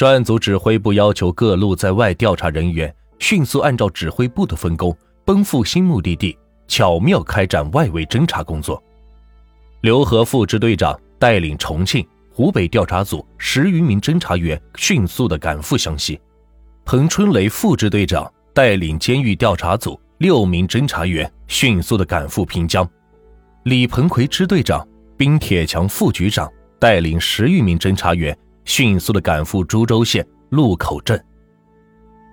专案组指挥部要求各路在外调查人员迅速按照指挥部的分工，奔赴新目的地，巧妙开展外围侦查工作。刘和副支队长带领重庆、湖北调查组十余名侦查员迅速的赶赴湘西，彭春雷副支队长带领监狱调查组六名侦查员迅速的赶赴平江，李鹏奎支队长、冰铁强副局长带领十余名侦查员。迅速的赶赴株洲县路口镇，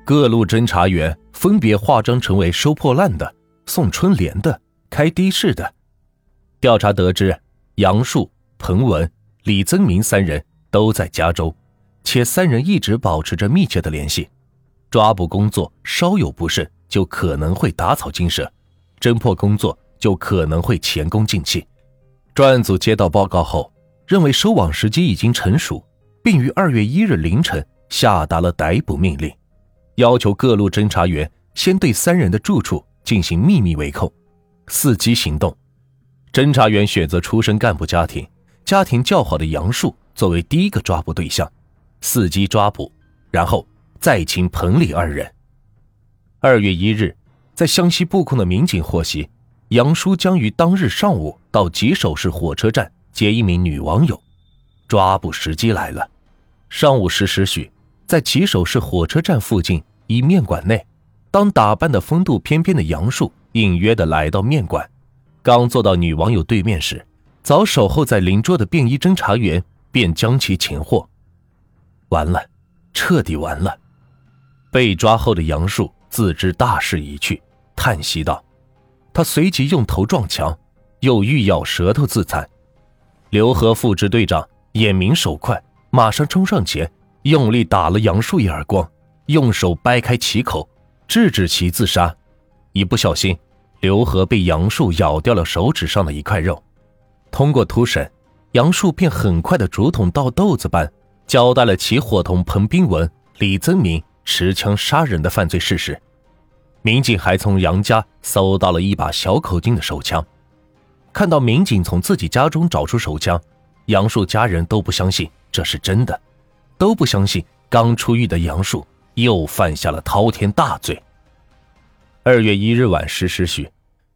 各路侦查员分别化妆成为收破烂的、送春联的、开的士的。调查得知，杨树、彭文、李增明三人都在加州，且三人一直保持着密切的联系。抓捕工作稍有不慎，就可能会打草惊蛇；侦破工作就可能会前功尽弃。专案组接到报告后，认为收网时机已经成熟。并于二月一日凌晨下达了逮捕命令，要求各路侦查员先对三人的住处进行秘密围控。伺机行动，侦查员选择出身干部家庭、家庭较好的杨树作为第一个抓捕对象，伺机抓捕，然后再擒彭李二人。二月一日，在湘西布控的民警获悉，杨叔将于当日上午到吉首市火车站接一名女网友，抓捕时机来了。上午十时许，在吉首市火车站附近一面馆内，当打扮的风度翩翩的杨树隐约的来到面馆，刚坐到女网友对面时，早守候在邻桌的便衣侦查员便将其擒获。完了，彻底完了！被抓后的杨树自知大势已去，叹息道：“他随即用头撞墙，又欲咬舌头自残。”刘和副支队长眼明手快。马上冲上前，用力打了杨树一耳光，用手掰开其口，制止其自杀。一不小心，刘和被杨树咬掉了手指上的一块肉。通过突审，杨树便很快的竹筒倒豆子般交代了其伙同彭斌文、李增明持枪杀人的犯罪事实。民警还从杨家搜到了一把小口径的手枪。看到民警从自己家中找出手枪，杨树家人都不相信。这是真的，都不相信刚出狱的杨树又犯下了滔天大罪。二月一日晚十时许，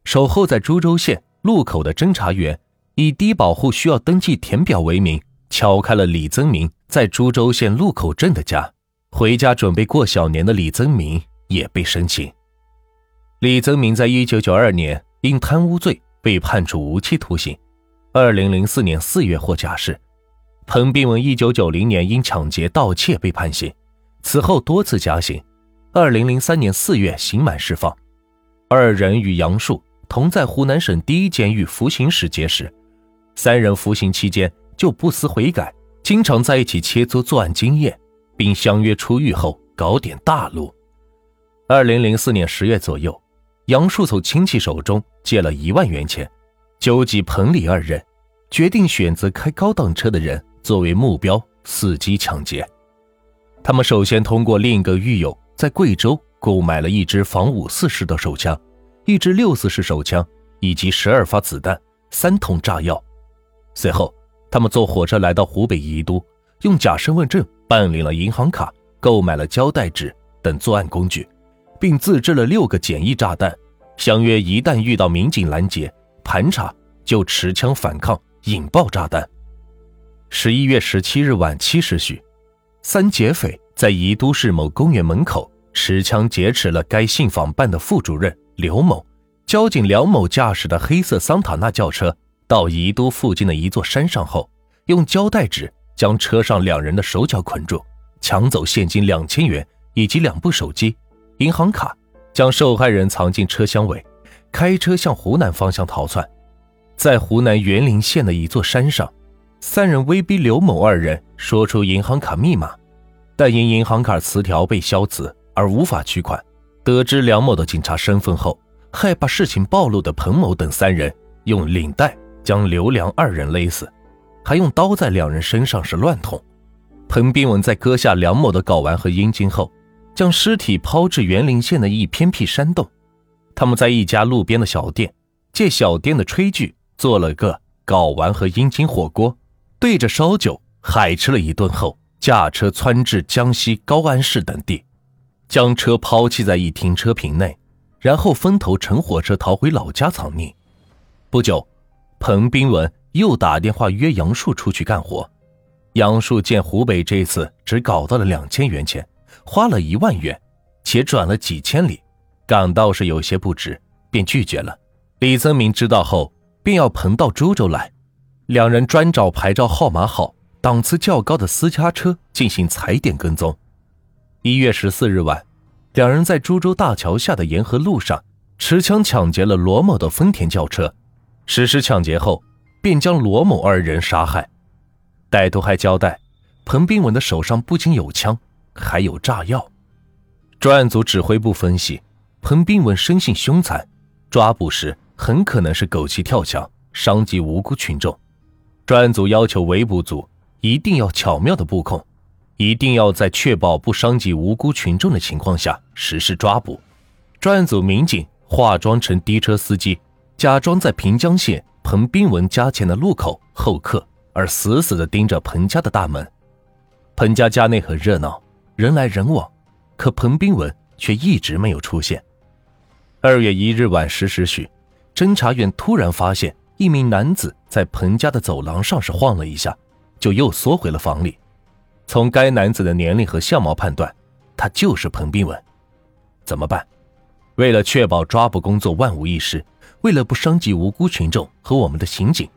守候在株洲县路口的侦查员以低保户需要登记填表为名，敲开了李增明在株洲县路口镇的家。回家准备过小年的李增明也被申请。李增明在一九九二年因贪污罪被判处无期徒刑，二零零四年四月获假释。彭斌文一九九零年因抢劫、盗窃被判刑，此后多次加刑。二零零三年四月刑满释放。二人与杨树同在湖南省第一监狱服刑时结识，三人服刑期间就不思悔改，经常在一起切磋作案经验，并相约出狱后搞点大路。二零零四年十月左右，杨树从亲戚手中借了一万元钱，纠集彭李二人，决定选择开高档车的人。作为目标，伺机抢劫。他们首先通过另一个狱友在贵州购买了一支仿五四式的手枪，一支六四式手枪，以及十二发子弹、三桶炸药。随后，他们坐火车来到湖北宜都，用假身份证办理了银行卡，购买了胶带纸等作案工具，并自制了六个简易炸弹，相约一旦遇到民警拦截盘查，就持枪反抗，引爆炸弹。十一月十七日晚七时许，三劫匪在宜都市某公园门口持枪劫持了该信访办的副主任刘某。交警梁某驾驶的黑色桑塔纳轿车到宜都附近的一座山上后，用胶带纸将车上两人的手脚捆住，抢走现金两千元以及两部手机、银行卡，将受害人藏进车厢尾，开车向湖南方向逃窜。在湖南沅陵县的一座山上。三人威逼刘某二人说出银行卡密码，但因银行卡磁条被消磁而无法取款。得知梁某的警察身份后，害怕事情暴露的彭某等三人用领带将刘梁二人勒死，还用刀在两人身上是乱捅。彭斌文在割下梁某的睾丸和阴茎后，将尸体抛至沅陵县的一偏僻山洞。他们在一家路边的小店借小店的炊具做了个睾丸和阴茎火锅。对着烧酒海吃了一顿后，驾车窜至江西高安市等地，将车抛弃在一停车坪内，然后分头乘火车逃回老家藏匿。不久，彭斌文又打电话约杨树出去干活。杨树见湖北这次只搞到了两千元钱，花了一万元，且转了几千里，感到是有些不值，便拒绝了。李增明知道后，便要彭到株洲来，两人专找牌照号码好。档次较高的私家车进行踩点跟踪。一月十四日晚，两人在株洲大桥下的沿河路上持枪抢劫了罗某的丰田轿车，实施抢劫后，便将罗某二人杀害。歹徒还交代，彭斌文的手上不仅有枪，还有炸药。专案组指挥部分析，彭斌文生性凶残，抓捕时很可能是狗急跳墙，伤及无辜群众。专案组要求围捕组。一定要巧妙的布控，一定要在确保不伤及无辜群众的情况下实施抓捕。专案组民警化妆成的车司机，假装在平江县彭斌文家前的路口候客，而死死地盯着彭家的大门。彭家家内很热闹，人来人往，可彭斌文却一直没有出现。二月一日晚十时许，侦查员突然发现一名男子在彭家的走廊上是晃了一下。就又缩回了房里。从该男子的年龄和相貌判断，他就是彭斌文。怎么办？为了确保抓捕工作万无一失，为了不伤及无辜群众和我们的刑警，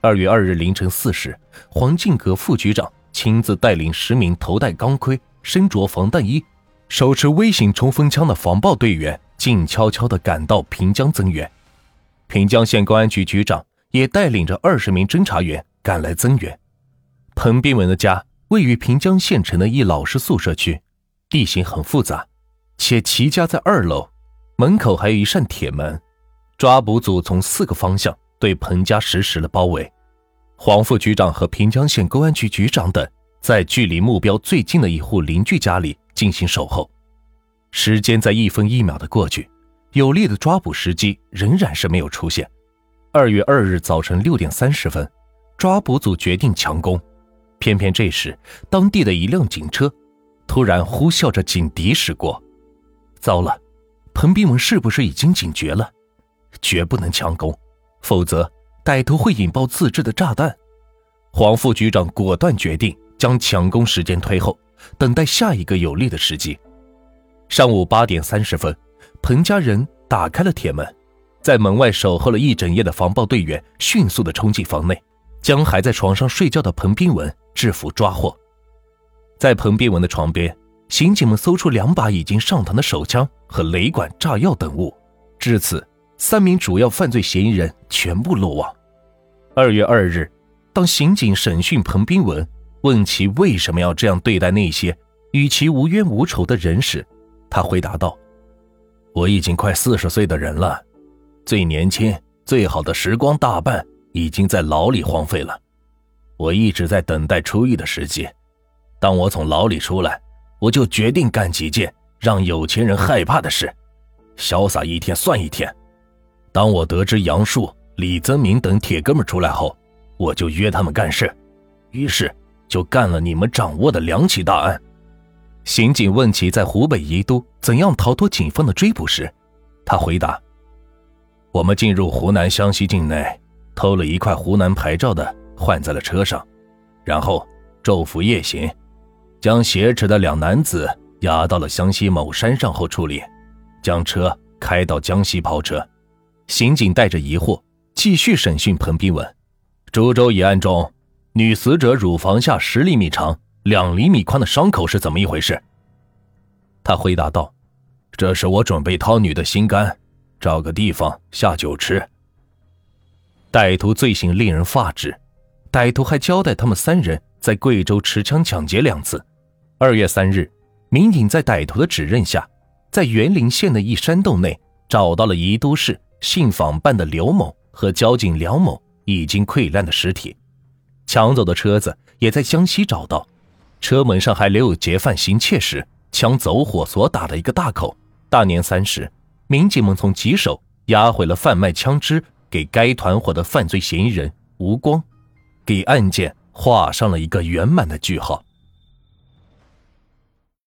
二月二日凌晨四时，黄进阁副局长亲自带领十名头戴钢盔、身着防弹衣、手持微型冲锋枪的防暴队员，静悄悄地赶到平江增援。平江县公安局局长也带领着二十名侦查员赶来增援。彭斌文的家位于平江县城的一老式宿舍区，地形很复杂，且其家在二楼，门口还有一扇铁门。抓捕组从四个方向对彭家实施了包围。黄副局长和平江县公安局局长等在距离目标最近的一户邻居家里进行守候。时间在一分一秒的过去，有利的抓捕时机仍然是没有出现。二月二日早晨六点三十分，抓捕组决定强攻。偏偏这时，当地的一辆警车突然呼啸着警笛驶过。糟了，彭斌文是不是已经警觉了？绝不能强攻，否则歹徒会引爆自制的炸弹。黄副局长果断决定将强攻时间推后，等待下一个有利的时机。上午八点三十分，彭家人打开了铁门，在门外守候了一整夜的防暴队员迅速地冲进房内。将还在床上睡觉的彭斌文制服抓获，在彭斌文的床边，刑警们搜出两把已经上膛的手枪和雷管、炸药等物。至此，三名主要犯罪嫌疑人全部落网。二月二日，当刑警审讯彭斌文，问其为什么要这样对待那些与其无冤无仇的人时，他回答道：“我已经快四十岁的人了，最年轻、最好的时光大半。”已经在牢里荒废了，我一直在等待出狱的时机。当我从牢里出来，我就决定干几件让有钱人害怕的事，潇洒一天算一天。当我得知杨树、李增明等铁哥们出来后，我就约他们干事，于是就干了你们掌握的两起大案。刑警问其在湖北宜都怎样逃脱警方的追捕时，他回答：“我们进入湖南湘西境内。”偷了一块湖南牌照的，换在了车上，然后昼伏夜行，将挟持的两男子押到了湘西某山上后处理，将车开到江西抛车。刑警带着疑惑继续审讯彭斌文。株洲一案中，女死者乳房下十厘米长、两厘米宽的伤口是怎么一回事？他回答道：“这是我准备掏女的心肝，找个地方下酒吃。”歹徒罪行令人发指，歹徒还交代他们三人在贵州持枪抢劫两次。二月三日，民警在歹徒的指认下，在园林县的一山洞内找到了宜都市信访办的刘某和交警梁某已经溃烂的尸体，抢走的车子也在江西找到，车门上还留有劫犯行窃时枪走火所打的一个大口。大年三十，民警们从棘手押回了贩卖枪支。给该团伙的犯罪嫌疑人吴光，给案件画上了一个圆满的句号。